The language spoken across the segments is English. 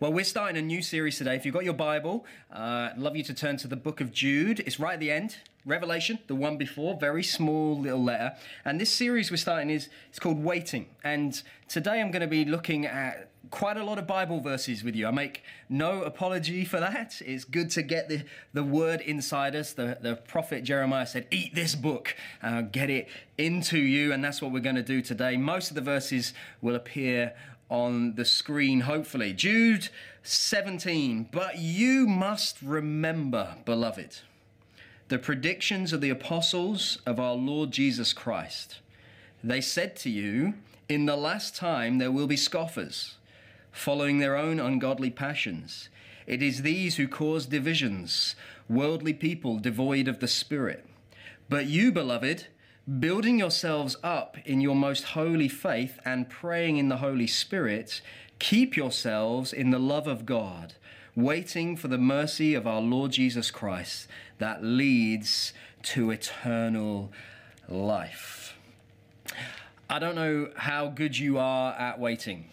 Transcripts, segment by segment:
Well, we're starting a new series today. If you've got your Bible, uh, I'd love you to turn to the book of Jude. It's right at the end. Revelation, the one before, very small little letter. And this series we're starting is it's called Waiting. And today I'm going to be looking at quite a lot of Bible verses with you. I make no apology for that. It's good to get the, the word inside us. The, the prophet Jeremiah said, Eat this book, uh, get it into you. And that's what we're going to do today. Most of the verses will appear on the screen, hopefully. Jude 17. But you must remember, beloved, the predictions of the apostles of our Lord Jesus Christ. They said to you, In the last time there will be scoffers, following their own ungodly passions. It is these who cause divisions, worldly people devoid of the Spirit. But you, beloved, building yourselves up in your most holy faith and praying in the Holy Spirit, keep yourselves in the love of God, waiting for the mercy of our Lord Jesus Christ that leads to eternal life. I don't know how good you are at waiting.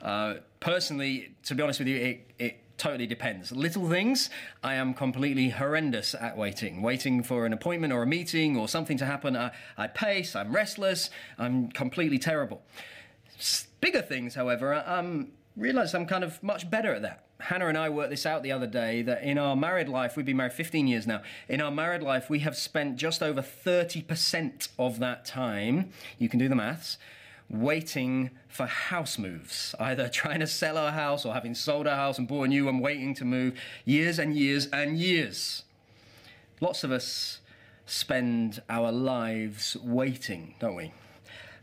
Uh, personally, to be honest with you, it, it totally depends. Little things, I am completely horrendous at waiting. Waiting for an appointment or a meeting or something to happen, I, I pace, I'm restless, I'm completely terrible. Bigger things, however, I um, realize I'm kind of much better at that. Hannah and I worked this out the other day that in our married life, we've been married 15 years now. In our married life, we have spent just over 30% of that time, you can do the maths, waiting for house moves, either trying to sell our house or having sold our house and bought a new one, waiting to move years and years and years. Lots of us spend our lives waiting, don't we?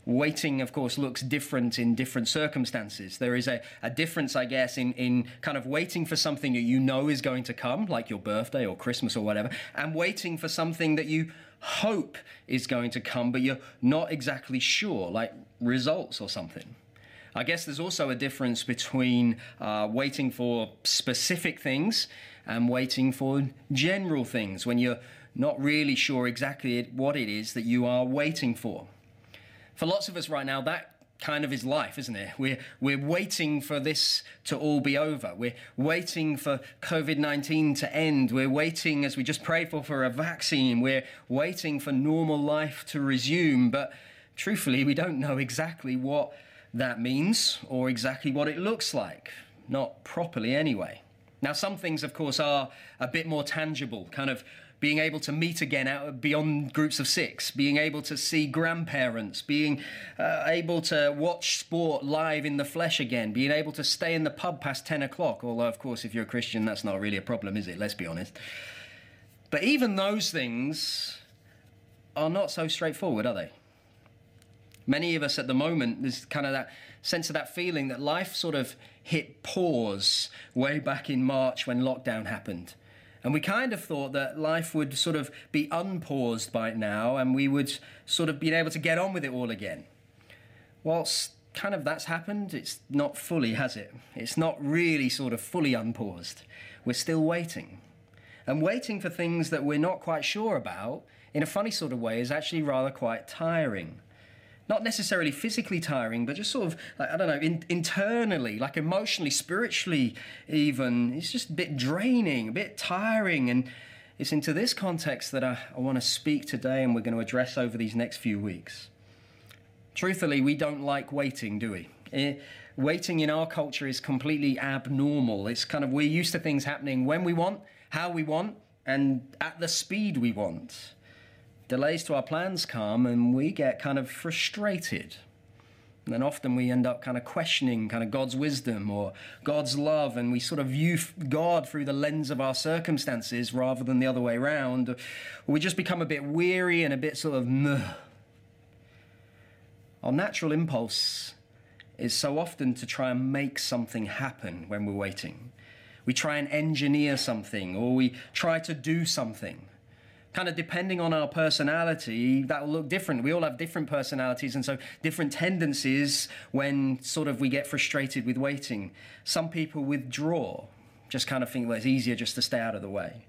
Waiting, of course, looks different in different circumstances. There is a, a difference, I guess, in, in kind of waiting for something that you know is going to come, like your birthday or Christmas or whatever, and waiting for something that you hope is going to come, but you're not exactly sure, like results or something. I guess there's also a difference between uh, waiting for specific things and waiting for general things when you're not really sure exactly what it is that you are waiting for. For lots of us right now, that kind of is life, isn't it? We're, we're waiting for this to all be over. We're waiting for COVID 19 to end. We're waiting, as we just prayed for, for a vaccine. We're waiting for normal life to resume. But truthfully, we don't know exactly what that means or exactly what it looks like. Not properly, anyway. Now, some things, of course, are a bit more tangible, kind of being able to meet again out beyond groups of six, being able to see grandparents, being uh, able to watch sport live in the flesh again, being able to stay in the pub past 10 o'clock. Although, of course, if you're a Christian, that's not really a problem, is it? Let's be honest. But even those things are not so straightforward, are they? Many of us at the moment, there's kind of that sense of that feeling that life sort of hit pause way back in March when lockdown happened. And we kind of thought that life would sort of be unpaused by now and we would sort of be able to get on with it all again. Whilst kind of that's happened, it's not fully, has it? It's not really sort of fully unpaused. We're still waiting. And waiting for things that we're not quite sure about, in a funny sort of way, is actually rather quite tiring not necessarily physically tiring, but just sort of, like, I don't know, in, internally, like emotionally, spiritually, even. It's just a bit draining, a bit tiring. And it's into this context that I, I want to speak today and we're going to address over these next few weeks. Truthfully, we don't like waiting, do we? Eh, waiting in our culture is completely abnormal. It's kind of, we're used to things happening when we want, how we want, and at the speed we want delays to our plans come and we get kind of frustrated. And then often we end up kind of questioning kind of God's wisdom or God's love, and we sort of view God through the lens of our circumstances rather than the other way around. We just become a bit weary and a bit sort of meh. Our natural impulse is so often to try and make something happen when we're waiting. We try and engineer something or we try to do something kind of depending on our personality, that will look different. We all have different personalities, and so different tendencies when sort of we get frustrated with waiting. Some people withdraw, just kind of think, well, it's easier just to stay out of the way.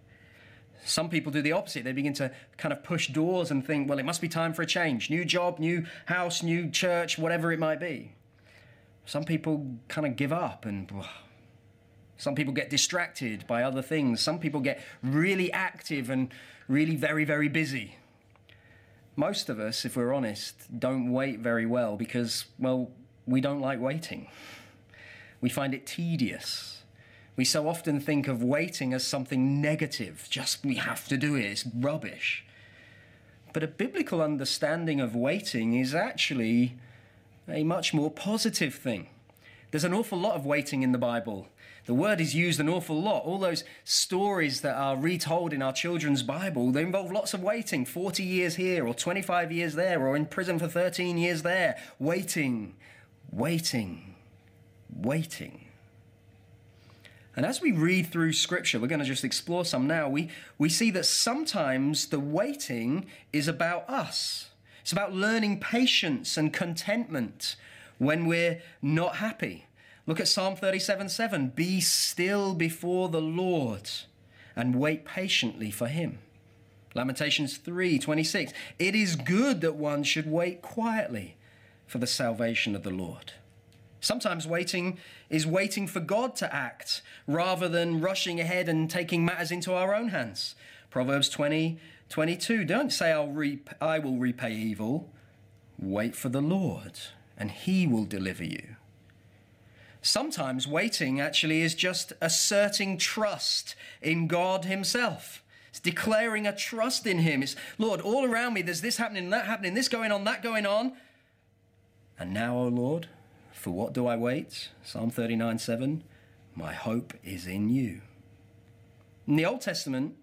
Some people do the opposite. They begin to kind of push doors and think, well, it must be time for a change. New job, new house, new church, whatever it might be. Some people kind of give up and Some people get distracted by other things. Some people get really active and really very, very busy. Most of us, if we're honest, don't wait very well because, well, we don't like waiting. We find it tedious. We so often think of waiting as something negative, just we have to do it, it's rubbish. But a biblical understanding of waiting is actually a much more positive thing. There's an awful lot of waiting in the Bible. The word is used an awful lot. All those stories that are retold in our children's Bible, they involve lots of waiting 40 years here, or 25 years there, or in prison for 13 years there. Waiting, waiting, waiting. And as we read through Scripture, we're going to just explore some now, we, we see that sometimes the waiting is about us. It's about learning patience and contentment when we're not happy. Look at Psalm 37 7. Be still before the Lord and wait patiently for him. Lamentations 3 26. It is good that one should wait quietly for the salvation of the Lord. Sometimes waiting is waiting for God to act rather than rushing ahead and taking matters into our own hands. Proverbs 20 22. Don't say, I'll reap, I will repay evil. Wait for the Lord, and he will deliver you. Sometimes waiting actually is just asserting trust in God Himself. It's declaring a trust in Him. It's, Lord, all around me, there's this happening, that happening, this going on, that going on. And now, O Lord, for what do I wait? Psalm 39 7. My hope is in you. In the Old Testament,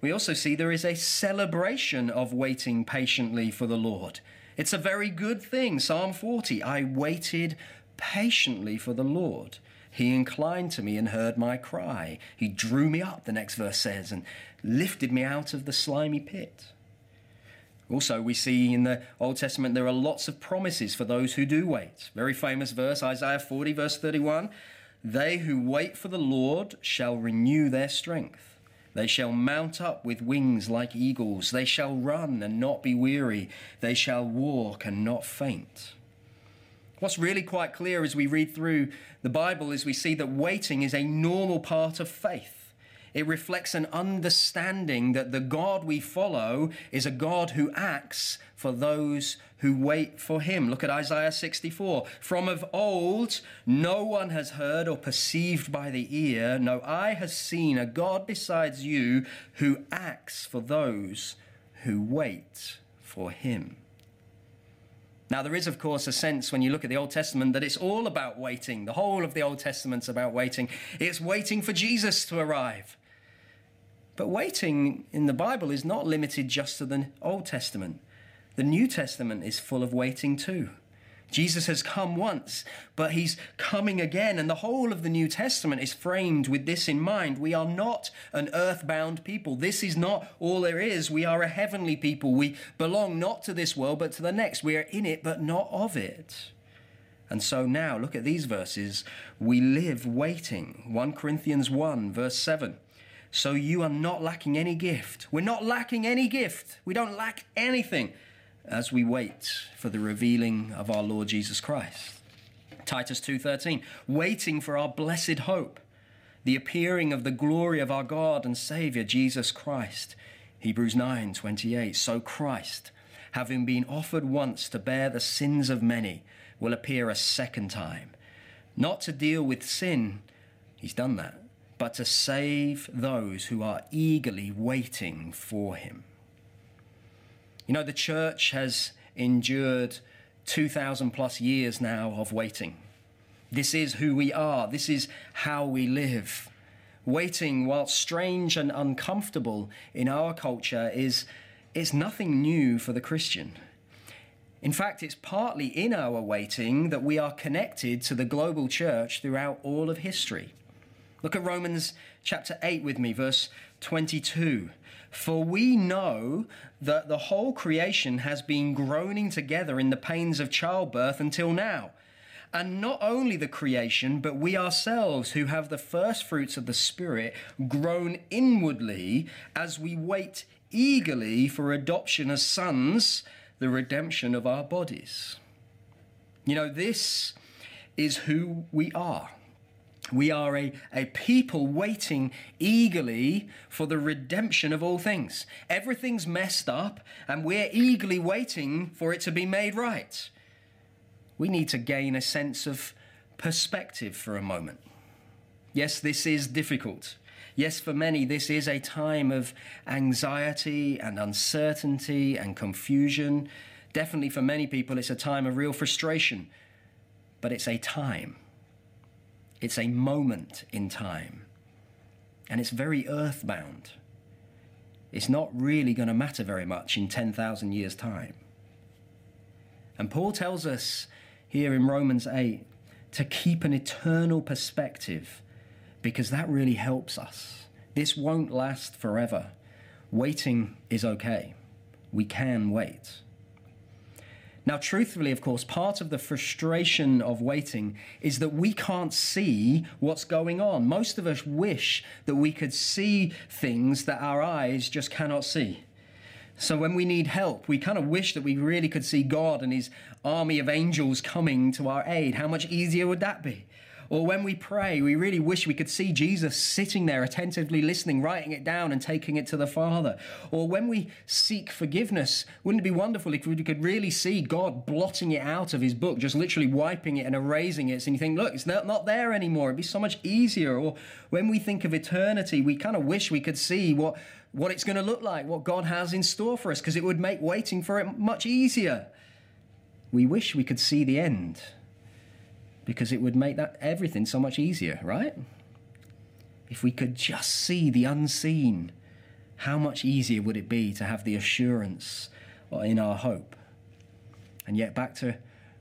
we also see there is a celebration of waiting patiently for the Lord. It's a very good thing. Psalm 40 I waited patiently for the Lord. He inclined to me and heard my cry. He drew me up, the next verse says, and lifted me out of the slimy pit. Also, we see in the Old Testament there are lots of promises for those who do wait. Very famous verse, Isaiah 40, verse 31 They who wait for the Lord shall renew their strength. They shall mount up with wings like eagles. They shall run and not be weary. They shall walk and not faint. What's really quite clear as we read through the Bible is we see that waiting is a normal part of faith. It reflects an understanding that the God we follow is a God who acts for those who wait for him. Look at Isaiah 64. From of old, no one has heard or perceived by the ear, no eye has seen a God besides you who acts for those who wait for him. Now, there is, of course, a sense when you look at the Old Testament that it's all about waiting. The whole of the Old Testament's about waiting. It's waiting for Jesus to arrive. But waiting in the Bible is not limited just to the Old Testament. The New Testament is full of waiting too. Jesus has come once, but he's coming again, and the whole of the New Testament is framed with this in mind. We are not an earthbound people. This is not all there is. We are a heavenly people. We belong not to this world, but to the next. We are in it, but not of it. And so now, look at these verses. We live waiting. 1 Corinthians 1, verse 7. So you are not lacking any gift. We're not lacking any gift. We don't lack anything as we wait for the revealing of our Lord Jesus Christ. Titus 2:13, waiting for our blessed hope, the appearing of the glory of our God and Savior Jesus Christ. Hebrews 9:28, so Christ, having been offered once to bear the sins of many, will appear a second time, not to deal with sin, he's done that, but to save those who are eagerly waiting for him. You know, the church has endured 2,000 plus years now of waiting. This is who we are, this is how we live. Waiting, while strange and uncomfortable in our culture, is, is nothing new for the Christian. In fact, it's partly in our waiting that we are connected to the global church throughout all of history. Look at Romans chapter 8 with me, verse 22. For we know that the whole creation has been groaning together in the pains of childbirth until now. And not only the creation, but we ourselves who have the first fruits of the Spirit groan inwardly as we wait eagerly for adoption as sons, the redemption of our bodies. You know, this is who we are. We are a, a people waiting eagerly for the redemption of all things. Everything's messed up, and we're eagerly waiting for it to be made right. We need to gain a sense of perspective for a moment. Yes, this is difficult. Yes, for many, this is a time of anxiety and uncertainty and confusion. Definitely for many people, it's a time of real frustration, but it's a time. It's a moment in time. And it's very earthbound. It's not really going to matter very much in 10,000 years' time. And Paul tells us here in Romans 8 to keep an eternal perspective because that really helps us. This won't last forever. Waiting is okay. We can wait. Now, truthfully, of course, part of the frustration of waiting is that we can't see what's going on. Most of us wish that we could see things that our eyes just cannot see. So when we need help, we kind of wish that we really could see God and his army of angels coming to our aid. How much easier would that be? Or when we pray, we really wish we could see Jesus sitting there attentively listening, writing it down, and taking it to the Father. Or when we seek forgiveness, wouldn't it be wonderful if we could really see God blotting it out of his book, just literally wiping it and erasing it? And you think, look, it's not, not there anymore. It'd be so much easier. Or when we think of eternity, we kind of wish we could see what, what it's going to look like, what God has in store for us, because it would make waiting for it much easier. We wish we could see the end because it would make that everything so much easier, right? If we could just see the unseen, how much easier would it be to have the assurance in our hope? And yet, back to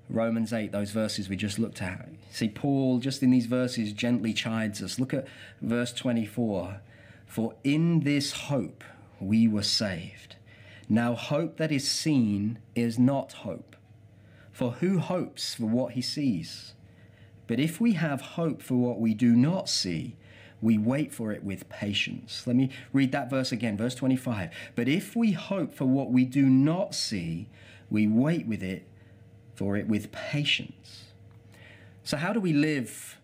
Romans 8, those verses we just looked at. See, Paul, just in these verses, gently chides us. Look at verse 24. For in this hope we were saved. Now, hope that is seen is not hope. For who hopes for what he sees? But if we have hope for what we do not see, we wait for it with patience. Let me read that verse again, verse 25. But if we hope for what we do not see, we wait with it for it with patience. So, how do we live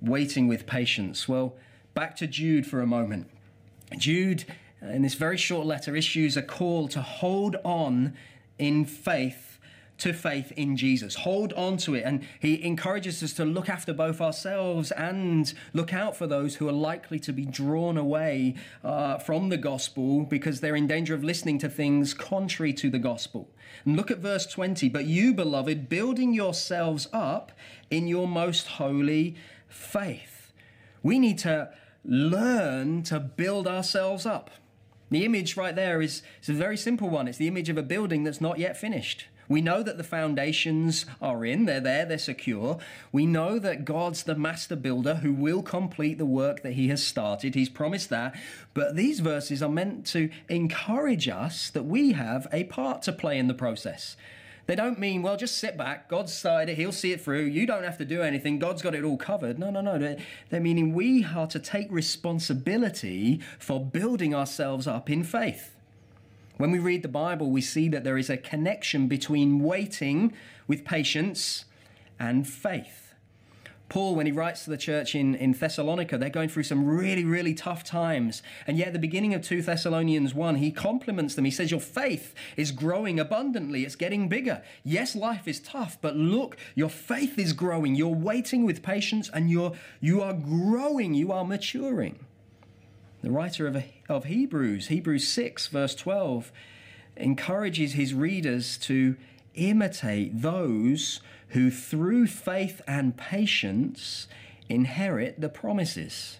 waiting with patience? Well, back to Jude for a moment. Jude, in this very short letter, issues a call to hold on in faith to faith in Jesus. Hold on to it. And he encourages us to look after both ourselves and look out for those who are likely to be drawn away uh, from the gospel because they're in danger of listening to things contrary to the gospel. And look at verse 20. But you, beloved, building yourselves up in your most holy faith. We need to learn to build ourselves up. The image right there is, is a very simple one. It's the image of a building that's not yet finished. We know that the foundations are in, they're there, they're secure. We know that God's the master builder who will complete the work that he has started. He's promised that. But these verses are meant to encourage us that we have a part to play in the process. They don't mean, well, just sit back. God's started it. He'll see it through. You don't have to do anything. God's got it all covered. No, no, no. They're, meaning we are to take responsibility for building ourselves up in faith. When we read the Bible, we see that there is a connection between waiting with patience and faith. Paul, when he writes to the church in, in Thessalonica, they're going through some really, really tough times. And yet, at the beginning of 2 Thessalonians 1, he compliments them. He says, Your faith is growing abundantly, it's getting bigger. Yes, life is tough, but look, your faith is growing. You're waiting with patience and you're, you are growing, you are maturing. The writer of, of Hebrews, Hebrews 6, verse 12, encourages his readers to imitate those who, through faith and patience, inherit the promises.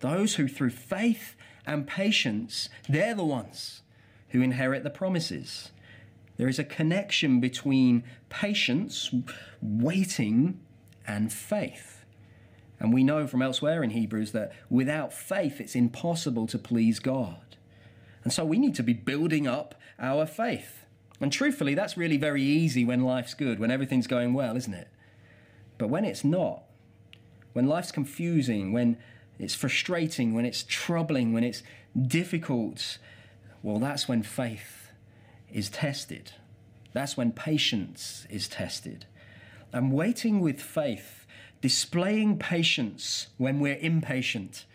Those who, through faith and patience, they're the ones who inherit the promises. There is a connection between patience, waiting, and faith. And we know from elsewhere in Hebrews that without faith, it's impossible to please God. And so we need to be building up our faith. And truthfully, that's really very easy when life's good, when everything's going well, isn't it? But when it's not, when life's confusing, when it's frustrating, when it's troubling, when it's difficult, well, that's when faith is tested. That's when patience is tested. And waiting with faith displaying patience when we're impatient.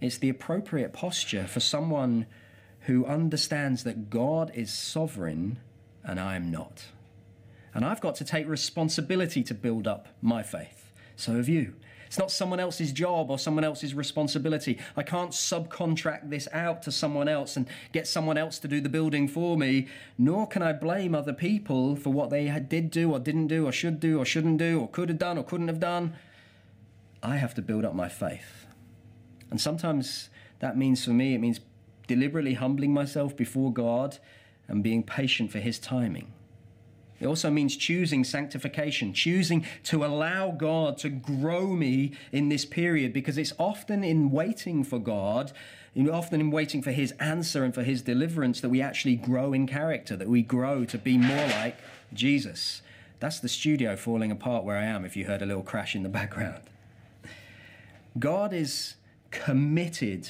It's the appropriate posture for someone who understands that God is sovereign and I'm not. And I've got to take responsibility to build up my faith. So have you. It's not someone else's job or someone else's responsibility. I can't subcontract this out to someone else and get someone else to do the building for me, nor can I blame other people for what they did do or didn't do or should do or shouldn't do or could have done or couldn't have done. I have to build up my faith. And sometimes that means for me, it means deliberately humbling myself before God and being patient for His timing. It also means choosing sanctification, choosing to allow God to grow me in this period because it's often in waiting for God, often in waiting for His answer and for His deliverance that we actually grow in character, that we grow to be more like Jesus. That's the studio falling apart where I am if you heard a little crash in the background. God is committed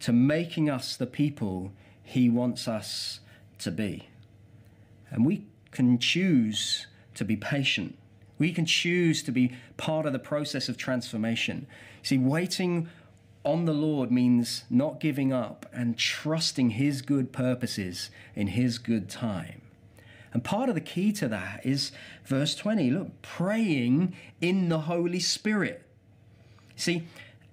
to making us the people He wants us to be. And we can choose to be patient. We can choose to be part of the process of transformation. See, waiting on the Lord means not giving up and trusting His good purposes in His good time. And part of the key to that is verse 20 look, praying in the Holy Spirit. See,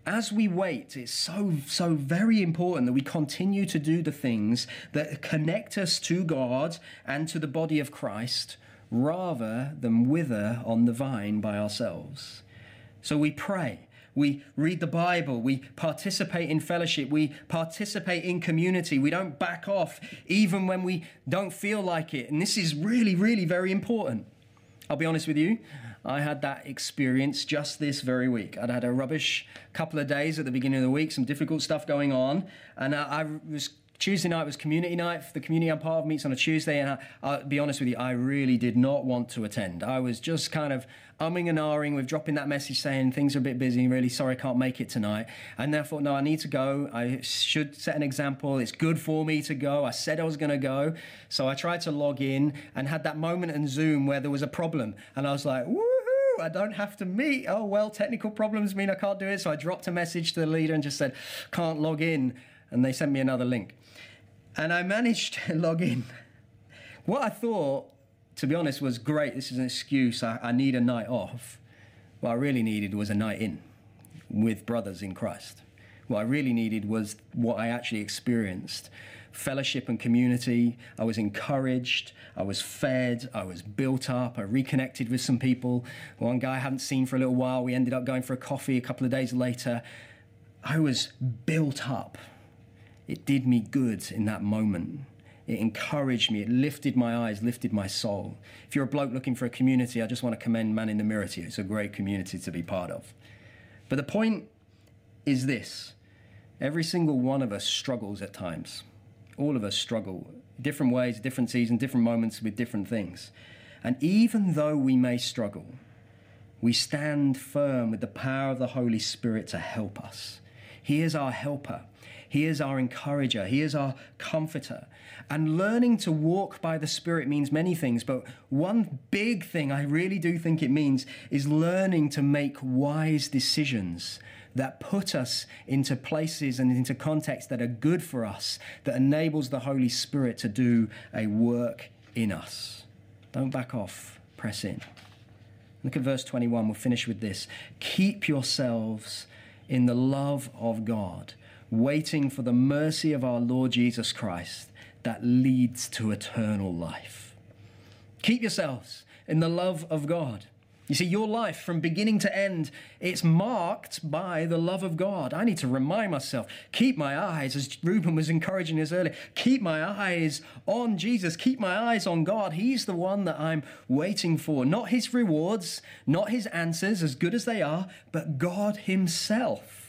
as we wait, it's so, so very important that we continue to do the things that connect us to God and to the body of Christ rather than wither on the vine by ourselves. So we pray. We read the Bible. We participate in fellowship. We participate in community. We don't back off even when we don't feel like it. And this is really, really very important. I'll be honest with you. I had that experience just this very week. I'd had a rubbish couple of days at the beginning of the week, some difficult stuff going on, and I, I was Tuesday night was community night. The community I'm part of meets on a Tuesday, and I, will be honest with you, I really did not want to attend. I was just kind of umming and ahhing with dropping that message saying things are a bit busy, really sorry I can't make it tonight. And then I thought, no, I need to go. I should set an example. It's good for me to go. I said I was going to go. So I tried to log in and had that moment in Zoom where there was a problem. And I was like, woo! I don't have to meet. Oh, well, technical problems mean I can't do it. So I dropped a message to the leader and just said, can't log in. And they sent me another link. And I managed to log in. What I thought, to be honest, was great. This is an excuse. I, I need a night off. What I really needed was a night in with brothers in Christ. What I really needed was what I actually experienced fellowship and community. I was encouraged. I was fed. I was built up. I reconnected with some people. One guy I hadn't seen for a little while. We ended up going for a coffee a couple of days later. I was built up. It did me good in that moment. It encouraged me. It lifted my eyes, lifted my soul. If you're a bloke looking for a community, I just want to commend Man in the Mirror to you. It's a great community to be part of. But the point is this every single one of us struggles at times. All of us struggle different ways, different seasons, different moments with different things. And even though we may struggle, we stand firm with the power of the Holy Spirit to help us. He is our helper. He is our encourager. He is our comforter. And learning to walk by the Spirit means many things, but one big thing I really do think it means is learning to make wise decisions that put us into places and into contexts that are good for us, that enables the Holy Spirit to do a work in us. Don't back off, press in. Look at verse 21. We'll finish with this. Keep yourselves in the love of God waiting for the mercy of our Lord Jesus Christ that leads to eternal life. Keep yourselves in the love of God. You see, your life from beginning to end, it's marked by the love of God. I need to remind myself, keep my eyes, as Reuben was encouraging us earlier, keep my eyes on Jesus, keep my eyes on God. He's the one that I'm waiting for. Not his rewards, not his answers, as good as they are, but God Himself.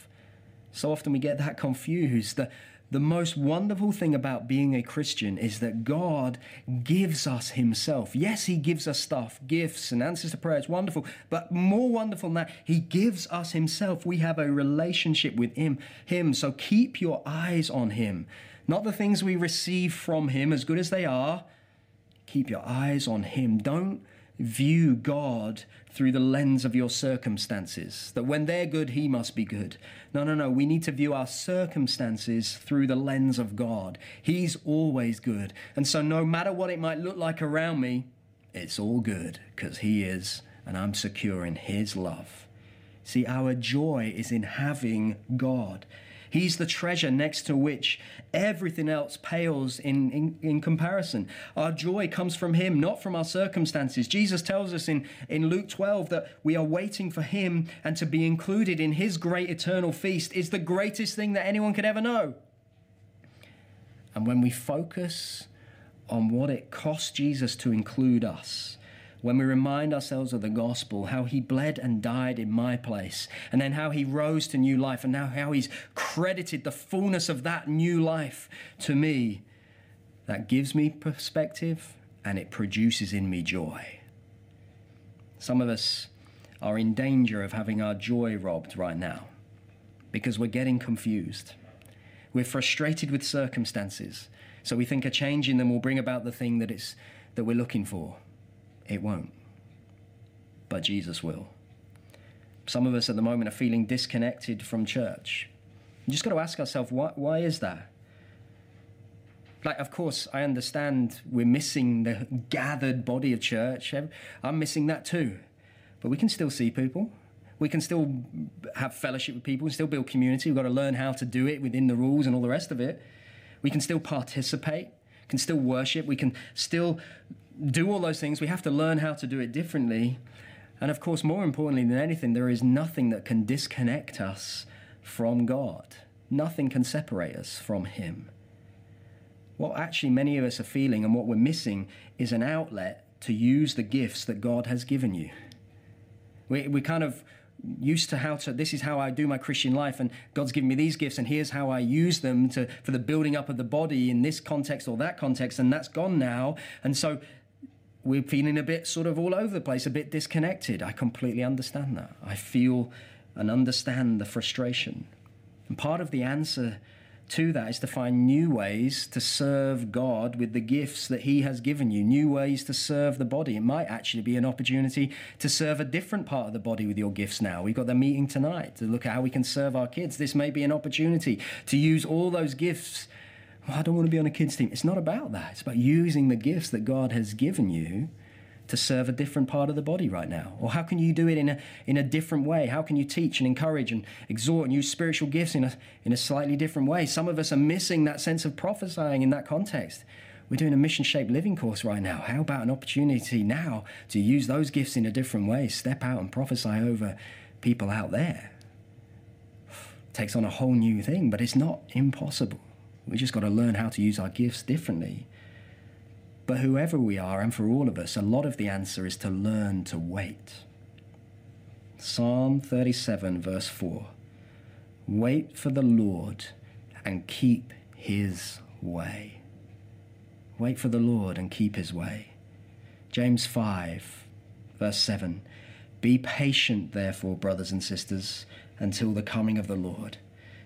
So often we get that confused. The, the most wonderful thing about being a Christian is that God gives us Himself. Yes, He gives us stuff, gifts, and answers to prayer. It's wonderful. But more wonderful than that, He gives us Himself. We have a relationship with Him. Him. So keep your eyes on Him. Not the things we receive from Him, as good as they are. Keep your eyes on Him. Don't view God through the lens of your circumstances. That when they're good, He must be good. No, no, no. We need to view our circumstances through the lens of God. He's always good. And so, no matter what it might look like around me, it's all good because He is, and I'm secure in His love. See, our joy is in having God. He's the treasure next to which everything else pales in, in, in, comparison. Our joy comes from Him, not from our circumstances. Jesus tells us in, in Luke 12 that we are waiting for Him and to be included in His great eternal feast is the greatest thing that anyone could ever know. And when we focus on what it cost Jesus to include us, when we remind ourselves of the gospel, how he bled and died in my place, and then how he rose to new life, and now how he's credited the fullness of that new life to me, that gives me perspective and it produces in me joy. Some of us are in danger of having our joy robbed right now because we're getting confused. We're frustrated with circumstances, so we think a change in them will bring about the thing that, it's, that we're looking for. It won't. But Jesus will. Some of us at the moment are feeling disconnected from church. You just got to ask ourselves, why, why is that? Like, of course, I understand we're missing the gathered body of church. I'm missing that too. But we can still see people. We can still have fellowship with people, and still build community. We've got to learn how to do it within the rules and all the rest of it. We can still participate, can still worship, we can still do all those things, we have to learn how to do it differently. And of course, more importantly than anything, there is nothing that can disconnect us from God. Nothing can separate us from Him. What actually many of us are feeling and what we're missing is an outlet to use the gifts that God has given you. We, we kind of used to how to this is how I do my Christian life and God's given me these gifts and here's how I use them to for the building up of the body in this context or that context and that's gone now and so we're feeling a bit sort of all over the place, a bit disconnected. I completely understand that. I feel and understand the frustration. And part of the answer to that is to find new ways to serve God with the gifts that He has given you, new ways to serve the body. It might actually be an opportunity to serve a different part of the body with your gifts now. We've got the meeting tonight to look at how we can serve our kids. This may be an opportunity to use all those gifts well, I don't want to be on a kids' team. It's not about that. It's about using the gifts that God has given you to serve a different part of the body right now? Or how can you do it in a, in a different way? How can you teach and encourage and exhort and use spiritual gifts in a, in a slightly different way? Some of us are missing that sense of prophesying in that context. We're doing a mission shaped living course right now. How about an opportunity now to use those gifts in a different way? Step out and prophesy over people out there. It takes on a whole new thing, but it's not impossible. We just got to learn how to use our gifts differently. But whoever we are, and for all of us, a lot of the answer is to learn to wait. Psalm 37, verse 4 Wait for the Lord and keep his way. Wait for the Lord and keep his way. James 5, verse 7 Be patient, therefore, brothers and sisters, until the coming of the Lord.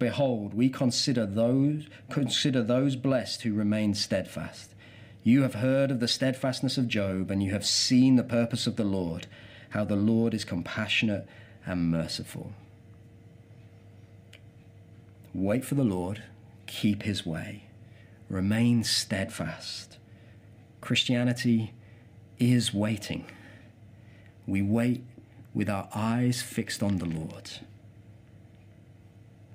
Behold, we consider those consider those blessed who remain steadfast. You have heard of the steadfastness of Job, and you have seen the purpose of the Lord, how the Lord is compassionate and merciful. Wait for the Lord, keep his way, remain steadfast. Christianity is waiting. We wait with our eyes fixed on the Lord